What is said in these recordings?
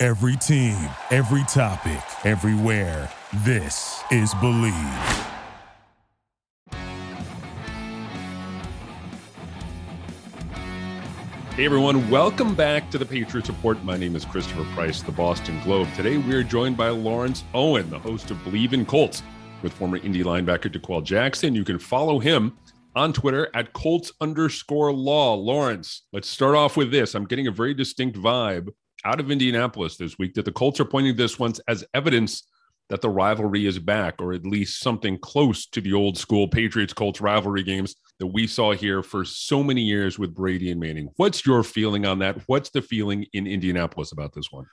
Every team, every topic, everywhere. This is Bleav. Hey everyone, welcome back to the Patriots Report. My name is Christopher Price, the Boston Globe. Today we are joined by Lawrence Owen, the host of Bleav in Colts, with former Indy linebacker D'Qwell Jackson. You can follow him on Twitter at Colts underscore law. Lawrence, let's start off with this. I'm getting a very distinct vibe out of Indianapolis this week that the Colts are pointing this once as evidence that the rivalry is back, or at least something close to the old school Patriots Colts rivalry games that we saw here for so many years with Brady and Manning. What's your feeling on that? What's the feeling in Indianapolis about this one?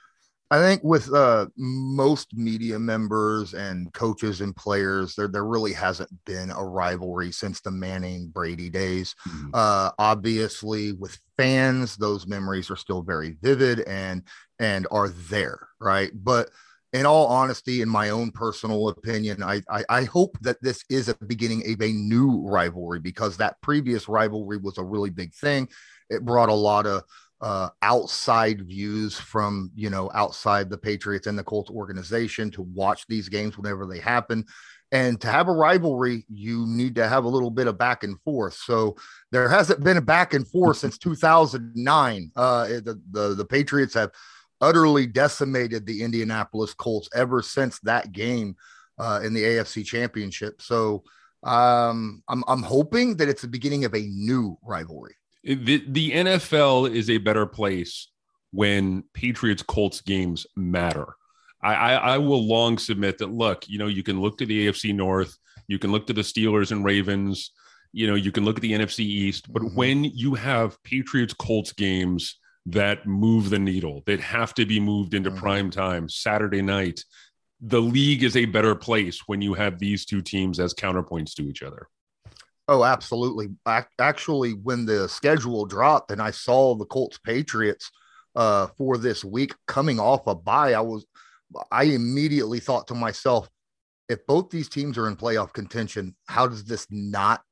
I think with uh, most media members and coaches and players, there there really hasn't been a rivalry since the Manning Brady days. Mm-hmm. Uh, obviously, with fans, those memories are still very vivid and and are there, right? But in all honesty, in my own personal opinion, I, I, I hope that this is a beginning of a new rivalry because that previous rivalry was a really big thing. It brought a lot of uh, outside views from you know outside the Patriots and the Colts organization to watch these games whenever they happen. And to have a rivalry, you need to have a little bit of back and forth. So there hasn't been a back and forth since 2009. Uh, the, the the Patriots have utterly decimated the Indianapolis Colts ever since that game uh, in the AFC Championship. So um, I'm I'm hoping that it's the beginning of a new rivalry. The, the NFL is a better place when Patriots Colts games matter. I, I, I will long submit that. Look, you know, you can look to the AFC North, you can look to the Steelers and Ravens, you know, you can look at the NFC East, but mm-hmm. when you have Patriots Colts games that move the needle that have to be moved into mm-hmm. prime time Saturday night. The league is a better place when you have these two teams as counterpoints to each other. Oh, absolutely. Actually, when the schedule dropped and I saw the Colts Patriots uh, for this week coming off a bye, I was I immediately thought to myself, if both these teams are in playoff contention, how does this not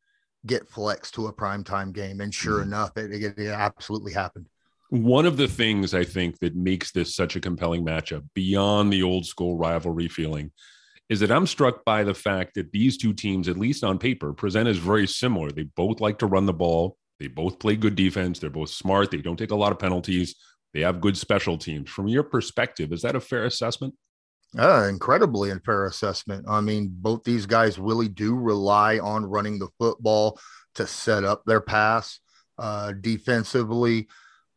get flexed to a primetime game? And sure mm-hmm. enough, it, it, it absolutely happened. One of the things I think that makes this such a compelling matchup beyond the old school rivalry feeling is that I'm struck by the fact that these two teams, at least on paper, present as very similar. They both like to run the ball. They both play good defense. They're both smart. They don't take a lot of penalties. They have good special teams. From your perspective, is that a fair assessment? Uh, incredibly unfair assessment. I mean, both these guys really do rely on running the football to set up their pass uh, defensively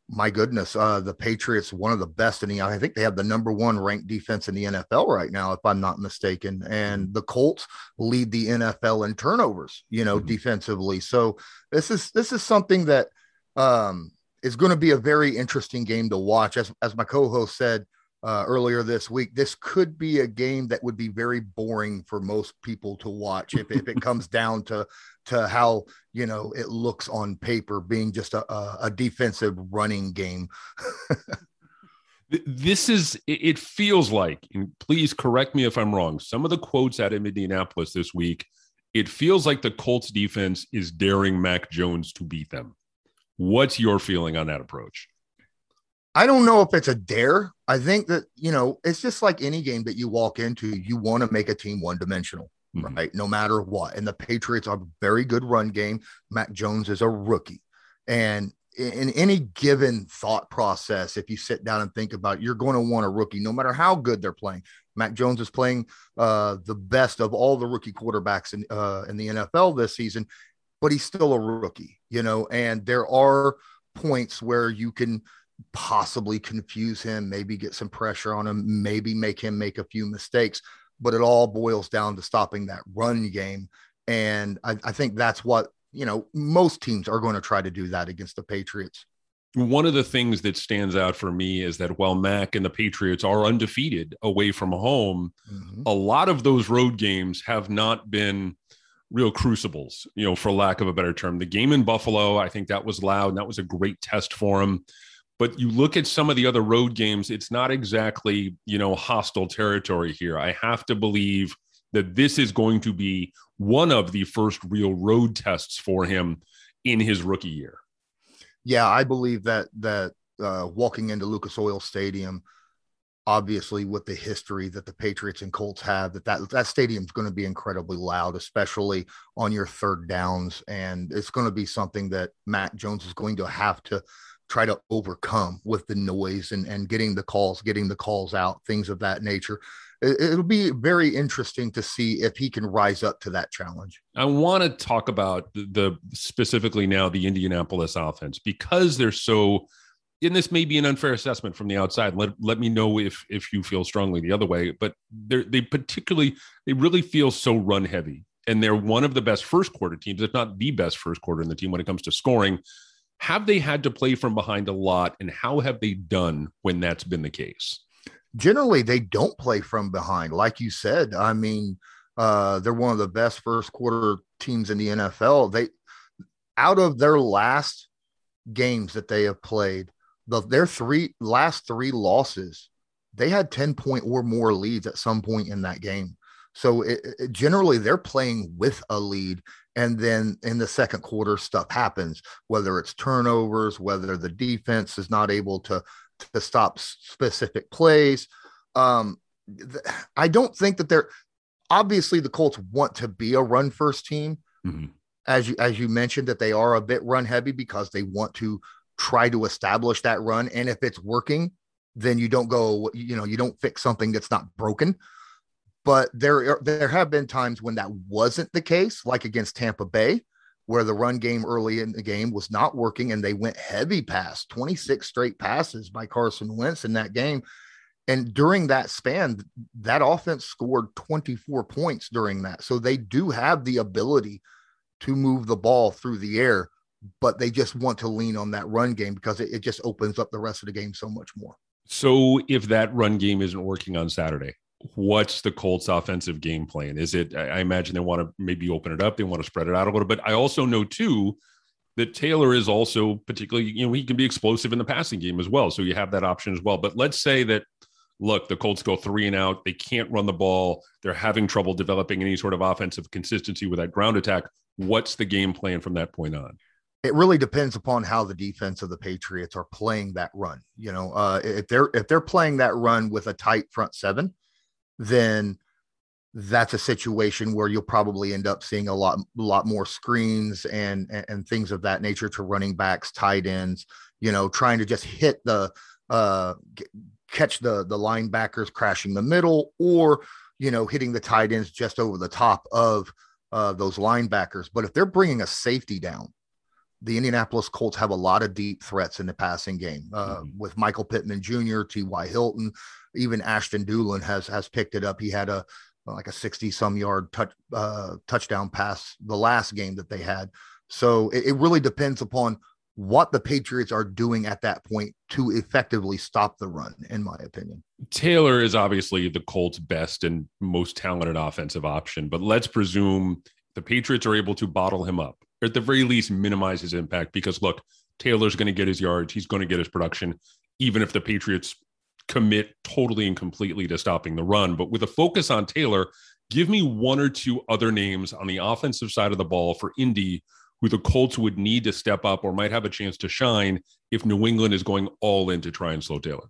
my goodness, uh, the Patriots, one of the best in the, I think they have the number one ranked defense in the NFL right now, if I'm not mistaken. And the Colts lead the NFL in turnovers, you know, mm-hmm. defensively. So this is, this is something that um, is going to be a very interesting game to watch. As, as my co-host said, uh, earlier this week. This could be a game that would be very boring for most people to watch if, if it comes down to to how you know it looks on paper, being just a, a, a defensive running game. this is it feels like and please correct me if i'm wrong some of the quotes out of indianapolis this week it feels like the colts defense is daring mac jones to beat them what's your feeling on that approach I don't know if it's a dare. I think that, you know, it's just like any game that you walk into, you want to make a team one dimensional, mm-hmm. right? No matter what. And the Patriots are a very good run game. Mac Jones is a rookie. And in any given thought process, if you sit down and think about it, you're going to want a rookie, no matter how good they're playing. Mac Jones is playing uh, the best of all the rookie quarterbacks in, uh, in the NFL this season, but he's still a rookie, you know, and there are points where you can possibly confuse him, maybe get some pressure on him, maybe make him make a few mistakes. But it all boils down to stopping that run game. And I, I think that's what, you know, most teams are going to try to do that against the Patriots. one of the things that stands out for me is that while Mac and the Patriots are undefeated away from home, mm-hmm. a lot of those road games have not been real crucibles, you know, for lack of a better term. The game in Buffalo, I think that was loud and that was a great test for him. But you look at some of the other road games, it's not exactly, you know, hostile territory here. I have to believe that this is going to be one of the first real road tests for him in his rookie year. Yeah, I believe that that uh, walking into Lucas Oil Stadium, obviously with the history that the Patriots and Colts have, that that, that stadium is going to be incredibly loud, especially on your third downs, and it's going to be something that Mac Jones is going to have to try to overcome with the noise and and getting the calls, getting the calls out, things of that nature it'll be very interesting to see if he can rise up to that challenge. I want to talk about the, the specifically now the Indianapolis offense because they're so and this may be an unfair assessment from the outside. Let let me know if if you feel strongly the other way. But they they particularly they really feel so run heavy, and they're one of the best first quarter teams, if not the best first quarter in the team when it comes to scoring. Have they had to play from behind a lot, and how have they done when that's been the case? generally they don't play from behind. Like you said, I mean, uh, they're one of the best first quarter teams in the NFL. They out of their last games that they have played, the their three last three losses, they had 10 point or more leads at some point in that game. So it, it, generally they're playing with a lead. And then in the second quarter, stuff happens, whether it's turnovers, whether the defense is not able to to stop specific plays. Um, th- I don't think that they're obviously the Colts want to be a run first team. Mm-hmm. As you as you mentioned that they are a bit run heavy because they want to try to establish that run and if it's working then you don't go you know you don't fix something that's not broken but there er, there have been times when that wasn't the case like against Tampa Bay where the run game early in the game was not working and they went heavy pass 26 straight passes by Carson Wentz in that game. And during that span, that offense scored 24 points during that. So they do have the ability to move the ball through the air, but they just want to lean on that run game because it, it just opens up the rest of the game so much more. So if that run game isn't working on Saturday, what's the Colts offensive game plan? Is it, I imagine they want to maybe open it up, they want to spread it out a little bit. I also know too that Taylor is also particularly, you know, he can be explosive in the passing game as well. So you have that option as well. But let's say that, look, the Colts go three and out, they can't run the ball, they're having trouble developing any sort of offensive consistency with that ground attack. What's the game plan from that point on? it really depends upon how the defense of the Patriots are playing that run. You know, uh, if they're if they're playing that run with a tight front seven, then that's a situation where you'll probably end up seeing a lot, lot more screens and, and, and things of that nature to running backs, tight ends, you know, trying to just hit the, uh, catch the, the linebackers crashing the middle or, you know, hitting the tight ends just over the top of uh, those linebackers. But if they're bringing a safety down, the Indianapolis Colts have a lot of deep threats in the passing game uh, mm-hmm. with Michael Pittman Jr., T.Y. Hilton, even Ashton Dulin has has picked it up. He had a like a 60 some yard touch uh, touchdown pass the last game that they had. So it, it really depends upon what the Patriots are doing at that point to effectively stop the run, in my opinion. Taylor is obviously the Colts' best and most talented offensive option, but let's presume the Patriots are able to bottle him up, or at the very least minimize his impact. Because look, Taylor's going to get his yards, he's going to get his production, even if the Patriots commit totally and completely to stopping the run. But with a focus on Taylor, give me one or two other names on the offensive side of the ball for Indy who the Colts would need to step up or might have a chance to shine if New England is going all in to try and slow Taylor.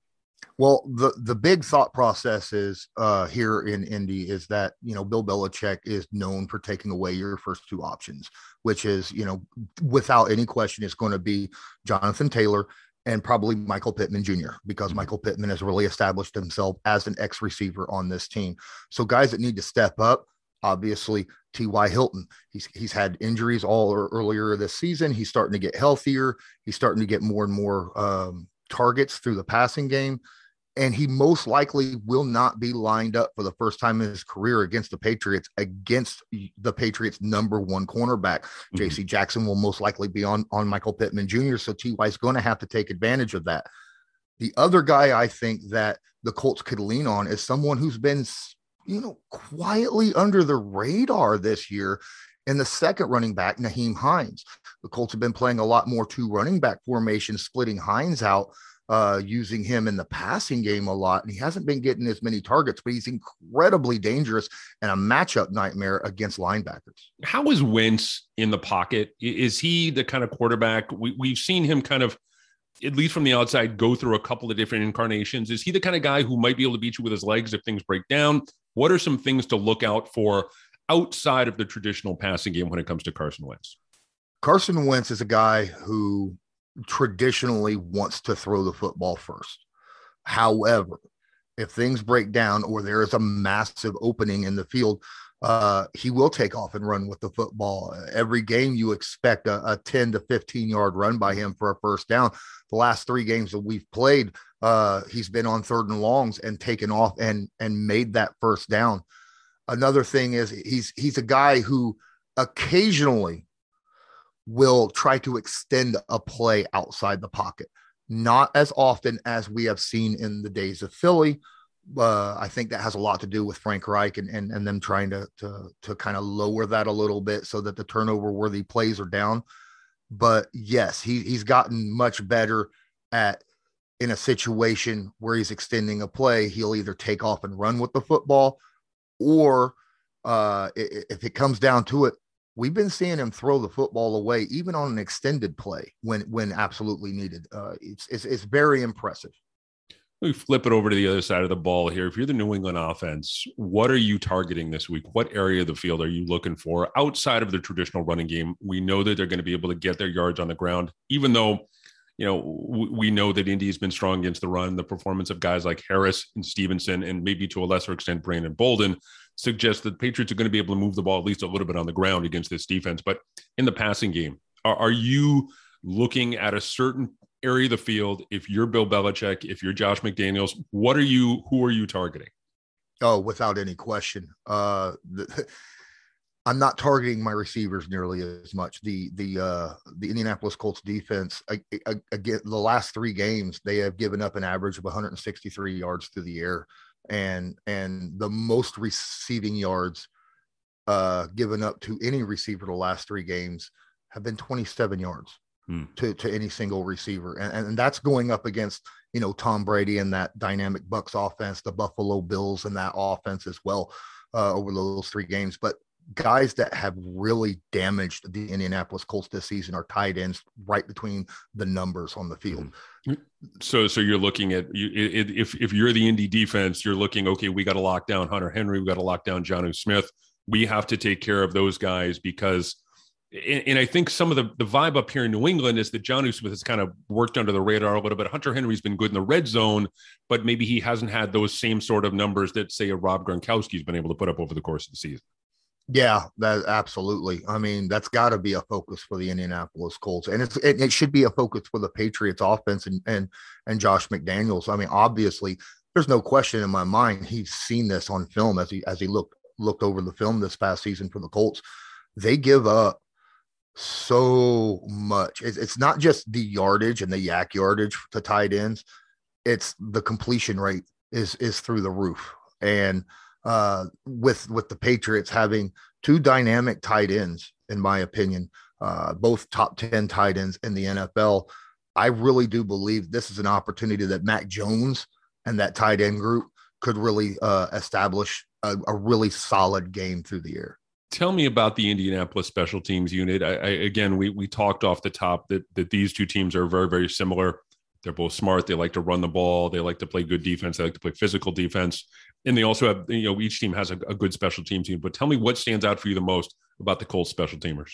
Well, the the big thought process is uh, here in Indy is that you know Bill Belichick is known for taking away your first two options, which is you know without any question is going to be Jonathan Taylor and probably Michael Pittman Jr. because mm-hmm. Michael Pittman has really established himself as an X receiver on this team. So guys that need to step up, obviously T.Y. Hilton. He's he's had injuries all earlier this season. He's starting to get healthier. He's starting to get more and more um, targets through the passing game. And he most likely will not be lined up for the first time in his career against the Patriots against the Patriots number one cornerback. Mm-hmm. JC Jackson will most likely be on on Michael Pittman Jr. So Ty is going to have to take advantage of that. The other guy I think that the Colts could lean on is someone who's been you know quietly under the radar this year and the second running back, Nyheim Hines. The Colts have been playing a lot more two running back formation, splitting Hines out uh, using him in the passing game a lot. And he hasn't been getting as many targets, but he's incredibly dangerous and a matchup nightmare against linebackers. How is Wentz in the pocket? Is he the kind of quarterback we, we've seen him kind of? At least from the outside, go through a couple of different incarnations. Is he the kind of guy who might be able to beat you with his legs if things break down? What are some things to look out for outside of the traditional passing game when it comes to Carson Wentz? Carson Wentz is a guy who traditionally wants to throw the football first. However, if things break down or there is a massive opening in the field, uh, he will take off and run with the football. Every game, you expect a, a 10 to 15 yard run by him for a first down. The last three games that we've played, uh, he's been on third and longs and taken off and and made that first down. Another thing is he's he's a guy who occasionally will try to extend a play outside the pocket. Not as often as we have seen in the days of Philly. Uh, I think that has a lot to do with Frank Reich and, and, and them trying to, to, to kind of lower that a little bit so that the turnover worthy plays are down. But yes, he, he's gotten much better at in a situation where he's extending a play, he'll either take off and run with the football or uh, if it comes down to it, we've been seeing him throw the football away even on an extended play when when absolutely needed. Uh, it's, it's it's very impressive. We flip it over to the other side of the ball here. If you're the New England offense, what are you targeting this week? What area of the field are you looking for outside of the traditional running game? We know that they're going to be able to get their yards on the ground, even though you know, we know that Indy's been strong against the run. The performance of guys like Harris and Stevenson, and maybe to a lesser extent Brandon Bolden, suggests that Patriots are going to be able to move the ball at least a little bit on the ground against this defense. But in the passing game, are, are you looking at a certain area of the field? If you're Bill Belichick, if you're Josh McDaniels, what are you? Who are you targeting? Oh, without any question. Uh, the, I'm not targeting my receivers nearly as much. The the uh, the Indianapolis Colts defense again the last three games they have given up an average of 163 yards through the air, and and the most receiving yards uh, given up to any receiver the last three games have been 27 yards hmm. to to any single receiver, and and that's going up against you know Tom Brady and that dynamic Bucs offense, the Buffalo Bills and that offense as well. Uh, over those three games. But guys that have really damaged the Indianapolis Colts this season are tight ends right between the numbers on the field. Mm-hmm. So, so you're looking at you if if you're the Indy defense, you're looking okay. We got to lock down Hunter Henry. We got to lock down Jonnu Smith. We have to take care of those guys because. And, I think some of the, the vibe up here in New England is that Jonnu Smith has kind of worked under the radar a little bit. Hunter Henry's been good in the red zone, but maybe he hasn't had those same sort of numbers that, say, a Rob Gronkowski's been able to put up over the course of the season. Yeah, that absolutely. I mean, that's got to be a focus for the Indianapolis Colts, and it's it, it, should be a focus for the Patriots offense and and and Josh McDaniels. I mean, obviously, there's no question in my mind he's seen this on film as he as he looked looked over the film this past season for the Colts. They give up so much. It's, it's not just the yardage and the YAC yardage to tight ends; it's the completion rate is is through the roof, and uh, with with the Patriots having two dynamic tight ends, in my opinion, uh, both top ten tight ends in the NFL. I really do believe this is an opportunity that Mac Jones and that tight end group could really uh, establish a, a, really solid game through the year. Tell me about the Indianapolis special teams unit. I, I, again, we we talked off the top that that these two teams are very very similar. They're both smart. They like to run the ball. They like to play good defense. They like to play physical defense. And they also have, you know, each team has a, a good special team team. But tell me what stands out for you the most about the Colts special teamers.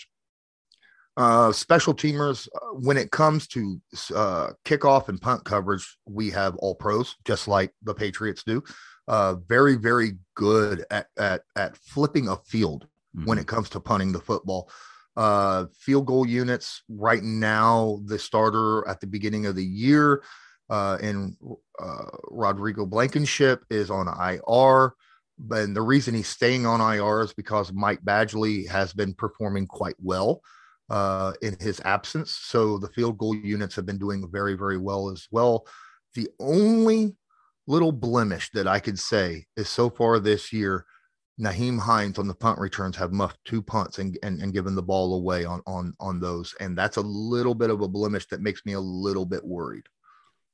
Uh, special teamers, uh, when it comes to uh, kickoff and punt coverage, we have all pros, just like the Patriots do. Uh, very, very good at, at, at flipping a field mm-hmm. when it comes to punting the football. Uh, field goal units right now, the starter at the beginning of the year uh, and uh, Rodrigo Blankenship is on IR. And the reason he's staying on IR is because Mike Badgley has been performing quite well uh, in his absence. So the field goal units have been doing very, very well as well. The only little blemish that I could say is so far this year, Nyheim Hines on the punt returns have muffed two punts and, and, and given the ball away on, on, on those. And that's a little bit of a blemish that makes me a little bit worried.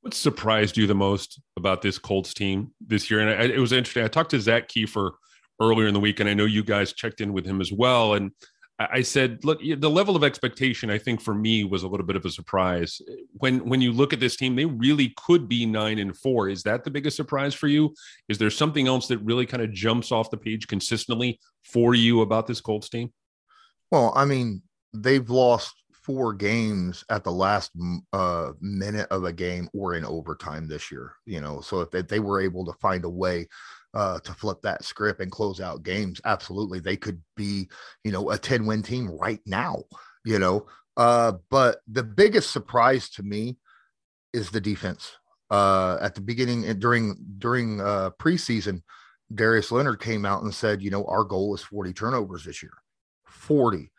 What surprised you the most about this Colts team this year? And I, it was interesting. I talked to Zak Keefer earlier in the week, and I know you guys checked in with him as well. And I said, look, the level of expectation, I think for me was a little bit of a surprise. When when you look at this team, they really could be nine and four. Is that the biggest surprise for you? Is there something else that really kind of jumps off the page consistently for you about this Colts team? Well, I mean, they've lost four games at the last uh, minute of a game or in overtime this year. You know, so if they, they were able to find a way uh, to flip that script and close out games, absolutely, they could be, you know, a 10 win team right now, you know. Uh, but the biggest surprise to me is the defense. Uh, at the beginning and during during uh, preseason, Darius Leonard came out and said, you know, our goal is 40 turnovers this year, 40,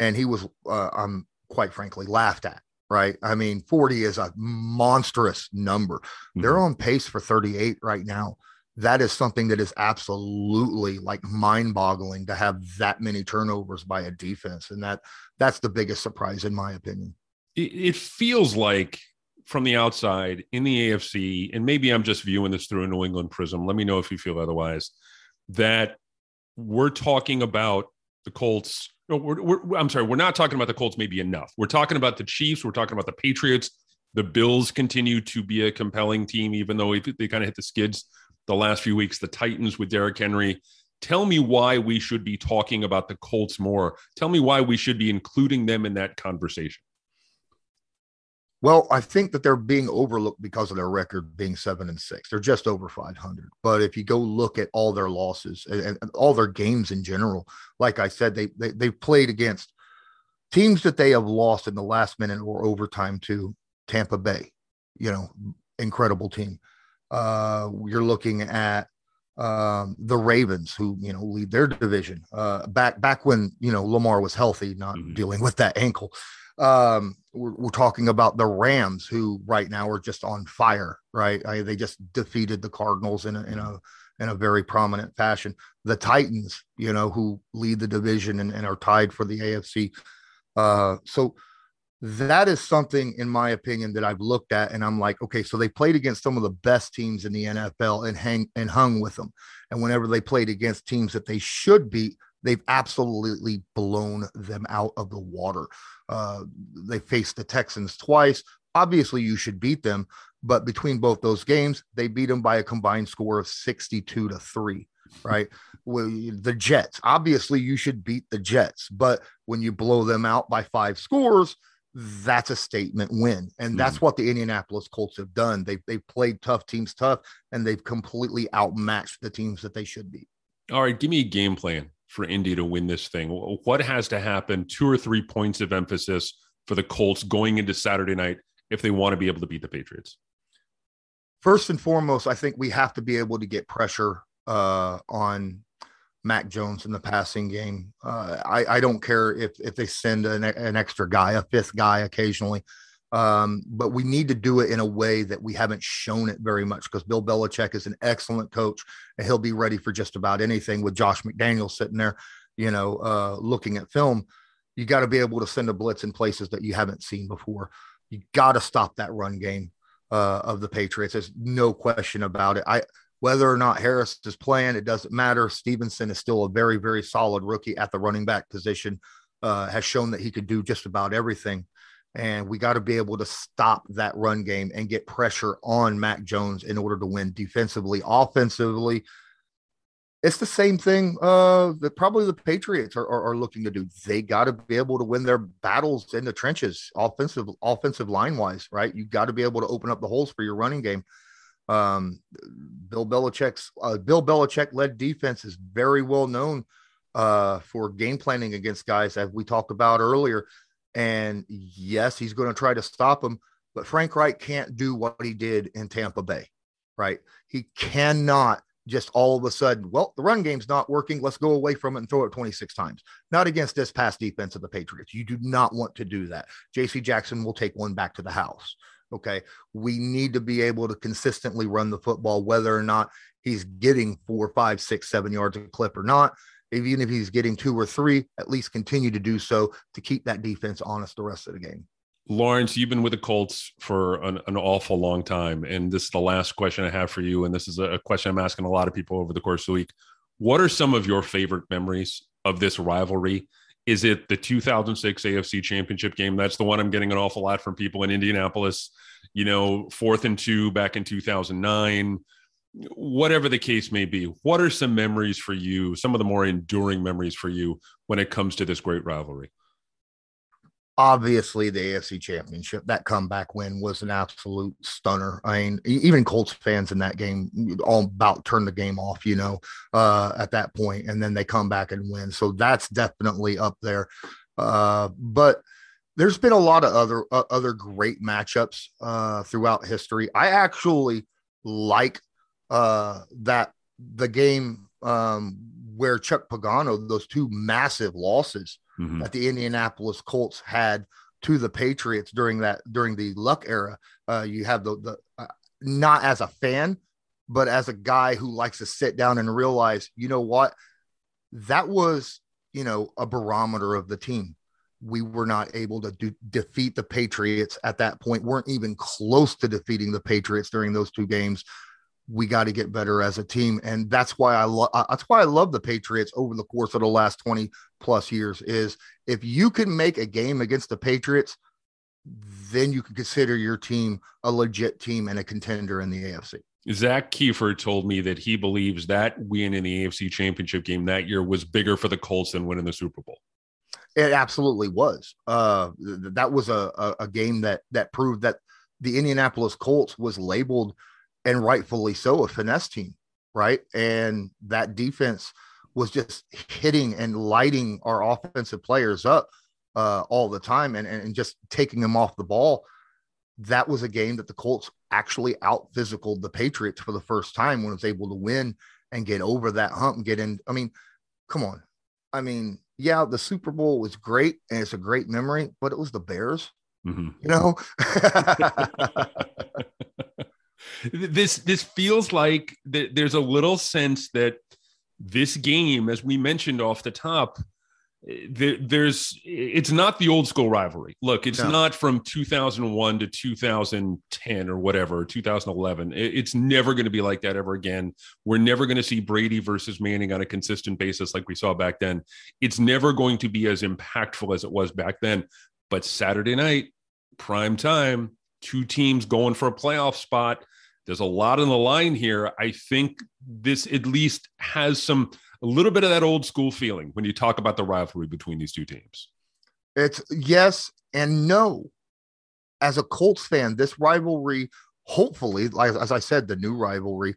and he was, uh, I'm quite frankly, laughed at. Right. I mean, 40 is a monstrous number. Mm-hmm. They're on pace for 38 right now that is something that is absolutely like mind boggling to have that many turnovers by a defense. And that that's the biggest surprise in my opinion. It, feels like from the outside in the AFC, and maybe I'm just viewing this through a New England prism. Let me know if you feel otherwise. That we're talking about the Colts. No, we're, we're, I'm sorry, we're not talking about the Colts maybe enough. We're talking about the Chiefs. We're talking about the Patriots. The Bills continue to be a compelling team, even though they kind of hit the skids the last few weeks, the Titans with Derrick Henry. Tell me why we should be talking about the Colts more. Tell me why we should be including them in that conversation. Well, I think that they're being overlooked because of their record being seven and six. They're just over 500. But if you go look at all their losses and, and all their games in general, like I said, they, they they've played against teams that they have lost in the last minute or overtime to Tampa Bay. You know, incredible team. Uh, you're looking at um, the Ravens, who you know lead their division. Uh, back back when you know Lamar was healthy, not mm-hmm. dealing with that ankle. Um, we're, we're, talking about the Rams, who right now are just on fire. Right, I, they just defeated the Cardinals in a, in a in a very prominent fashion. The Titans, you know, who lead the division and, and are tied for the AFC. Uh, so that is something in my opinion that I've looked at and I'm like, okay, so they played against some of the best teams in the NFL and hang and hung with them. And whenever they played against teams that they should beat, they've absolutely blown them out of the water. Uh, they faced the Texans twice. Obviously, you should beat them, but between both those games, they beat them by a combined score of 62 to 3 right? well, the Jets, obviously, you should beat the Jets, but when you blow them out by five scores, that's a statement win. And that's mm. what the Indianapolis Colts have done. They've, they've played tough teams tough and they've completely outmatched the teams that they should be. All right, give me a game plan for Indy to win this thing. What has to happen? Two or three points of emphasis for the Colts going into Saturday night if they want to be able to beat the Patriots? First and foremost, I think we have to be able to get pressure uh, on Mac Jones in the passing game. Uh, I, I, don't care if if they send an, an, extra guy, a fifth guy occasionally, um, but we need to do it in a way that we haven't shown it very much because Bill Belichick is an excellent coach and he'll be ready for just about anything with Josh McDaniel sitting there, you know, uh, looking at film. You got to be able to send a blitz in places that you haven't seen before. You got to stop that run game uh, of the Patriots. There's no question about it. I whether or not Harris is playing, it doesn't matter. Stevenson is still a very, very solid rookie at the running back position, uh, has shown that he could do just about everything. And we got to be able to stop that run game and get pressure on Mac Jones in order to win defensively, offensively. It's the same thing uh, that probably the Patriots are, are, are looking to do. They got to be able to win their battles in the trenches, offensive, offensive line wise, right? You got to be able to open up the holes for your running game. Um, Bill Belichick's uh, Bill Belichick led defense is very well known uh, for game planning against guys, as we talked about earlier. And yes, he's going to try to stop them. but Frank Reich can't do what he did in Tampa Bay, right? He cannot just all of a sudden, well, the run game's not working. Let's go away from it and throw it 26 times. Not against this pass defense of the Patriots. You do not want to do that. JC Jackson will take one back to the house. Okay. We need to be able to consistently run the football, whether or not he's getting four, five, six, seven yards a clip or not. Even if he's getting two or three, at least continue to do so to keep that defense honest the rest of the game. Lawrence, you've been with the Colts for an, an, awful long time. And this is the last question I have for you. And this is a question I'm asking a lot of people over the course of the week. What are some of your favorite memories of this rivalry? Is it the 2006 AFC Championship game? That's the one I'm getting an awful lot from people in Indianapolis. You know, fourth and two back in 2009. Whatever the case may be, what are some memories for you? Some of the more enduring memories for you when it comes to this great rivalry? Obviously the AFC championship, that comeback win was an absolute stunner. I mean, even Colts fans in that game all about turned the game off, you know, uh, at that point, and then they come back and win. So that's definitely up there. Uh, but there's been a lot of other uh, other great matchups uh, throughout history. I actually like uh, that the game um, where Chuck Pagano, those two massive losses mm-hmm. that the Indianapolis Colts had to the Patriots during that during the Luck era. Uh, you have the the uh, not as a fan, but as a guy who likes to sit down and realize, you know what, that was you know a barometer of the team. We were not able to do, defeat the Patriots at that point. weren't even close to defeating the Patriots during those two games we got to get better as a team and that's why i love that's why i love the patriots over the course of the last 20 plus years is if you can make a game against the patriots then you can consider your team a legit team and a contender in the afc Zak Keefer told me that he believes that win in the AFC Championship game that year was bigger for the Colts than winning the Super Bowl. It absolutely was. Uh, that was a, a, a game that that proved that the Indianapolis Colts was labeled and rightfully so, a finesse team, right? And that defense was just hitting and lighting our offensive players up uh, all the time and, and just taking them off the ball. That was a game that the Colts actually out physical the Patriots for the first time when it was able to win and get over that hump and get in. I mean, come on. I mean, yeah, the Super Bowl was great and it's a great memory, but it was the Bears, mm-hmm. you know? this this feels like th- there's a little sense that this game, as we mentioned off the top, eh, there, there's it's not the old school rivalry. Look, it's no. not from 2001 to 2010 or whatever, 2011. It, it's never going to be like that ever again. We're never going to see Brady versus Manning on a consistent basis like we saw back then. It's never going to be as impactful as it was back then. But Saturday night, prime time, two teams going for a playoff spot there's a lot on the line here. I think this at least has some a little bit of that old school feeling when you talk about the rivalry between these two teams. It's yes and no. As a Colts fan, this rivalry, hopefully, like as I said, the new rivalry,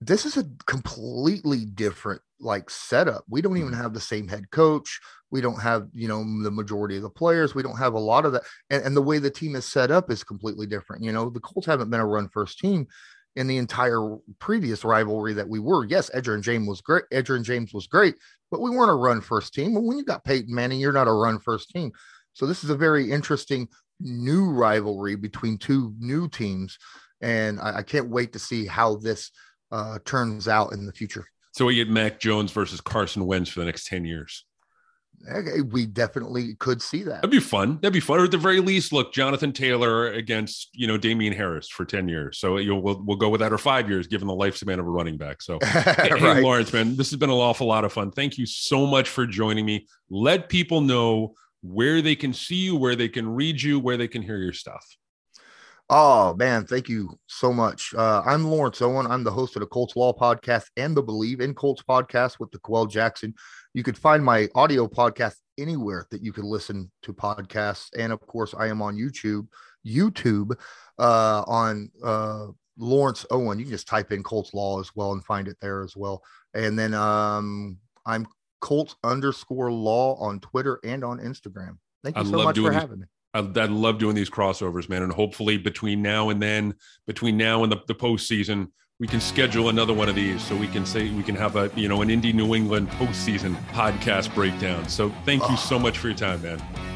this is a completely different like setup. We don't even mm-hmm. have the same head coach. We don't have, you know, the majority of the players. We don't have a lot of that. And, and the way the team is set up is completely different. You know, the Colts haven't been a run first team in the entire previous rivalry that we were. Yes, Edgerrin James was great. Edgerrin James was great, but we weren't a run first team. But when you got Peyton Manning, you're not a run first team. So this is a very interesting new rivalry between two new teams. And I, I can't wait to see how this uh, turns out in the future. So we get Mac Jones versus Carson Wentz for the next 10 years. Okay, we definitely could see that. That'd be fun. That'd be fun. Or at the very least, look, Jonathan Taylor against you know Damien Harris for ten years. So you know, we'll we'll go with that or five years, given the lifespan of a running back. So, right. hey, Lawrence, man, this has been an awful lot of fun. Thank you so much for joining me. Let people know where they can see you, where they can read you, where they can hear your stuff. Oh man, thank you so much. Uh, I'm Lawrence Owen. I'm the host of the Colts Law podcast and the Bleav in Colts podcast with D'Qwell Jackson. You could find my audio podcast anywhere that you can listen to podcasts, and of course, I am on YouTube. YouTube uh, on uh, Lawrence Owen. You can just type in Colts Law as well and find it there as well. And then um, I'm Colts underscore Law on Twitter and on Instagram. Thank you I so much for having me. I, I love doing these crossovers, man. And hopefully between now and then, between now and the, the postseason, we can schedule another one of these so we can say we can have a you know an Indy New England postseason podcast breakdown. So thank you ah. so much for your time, man.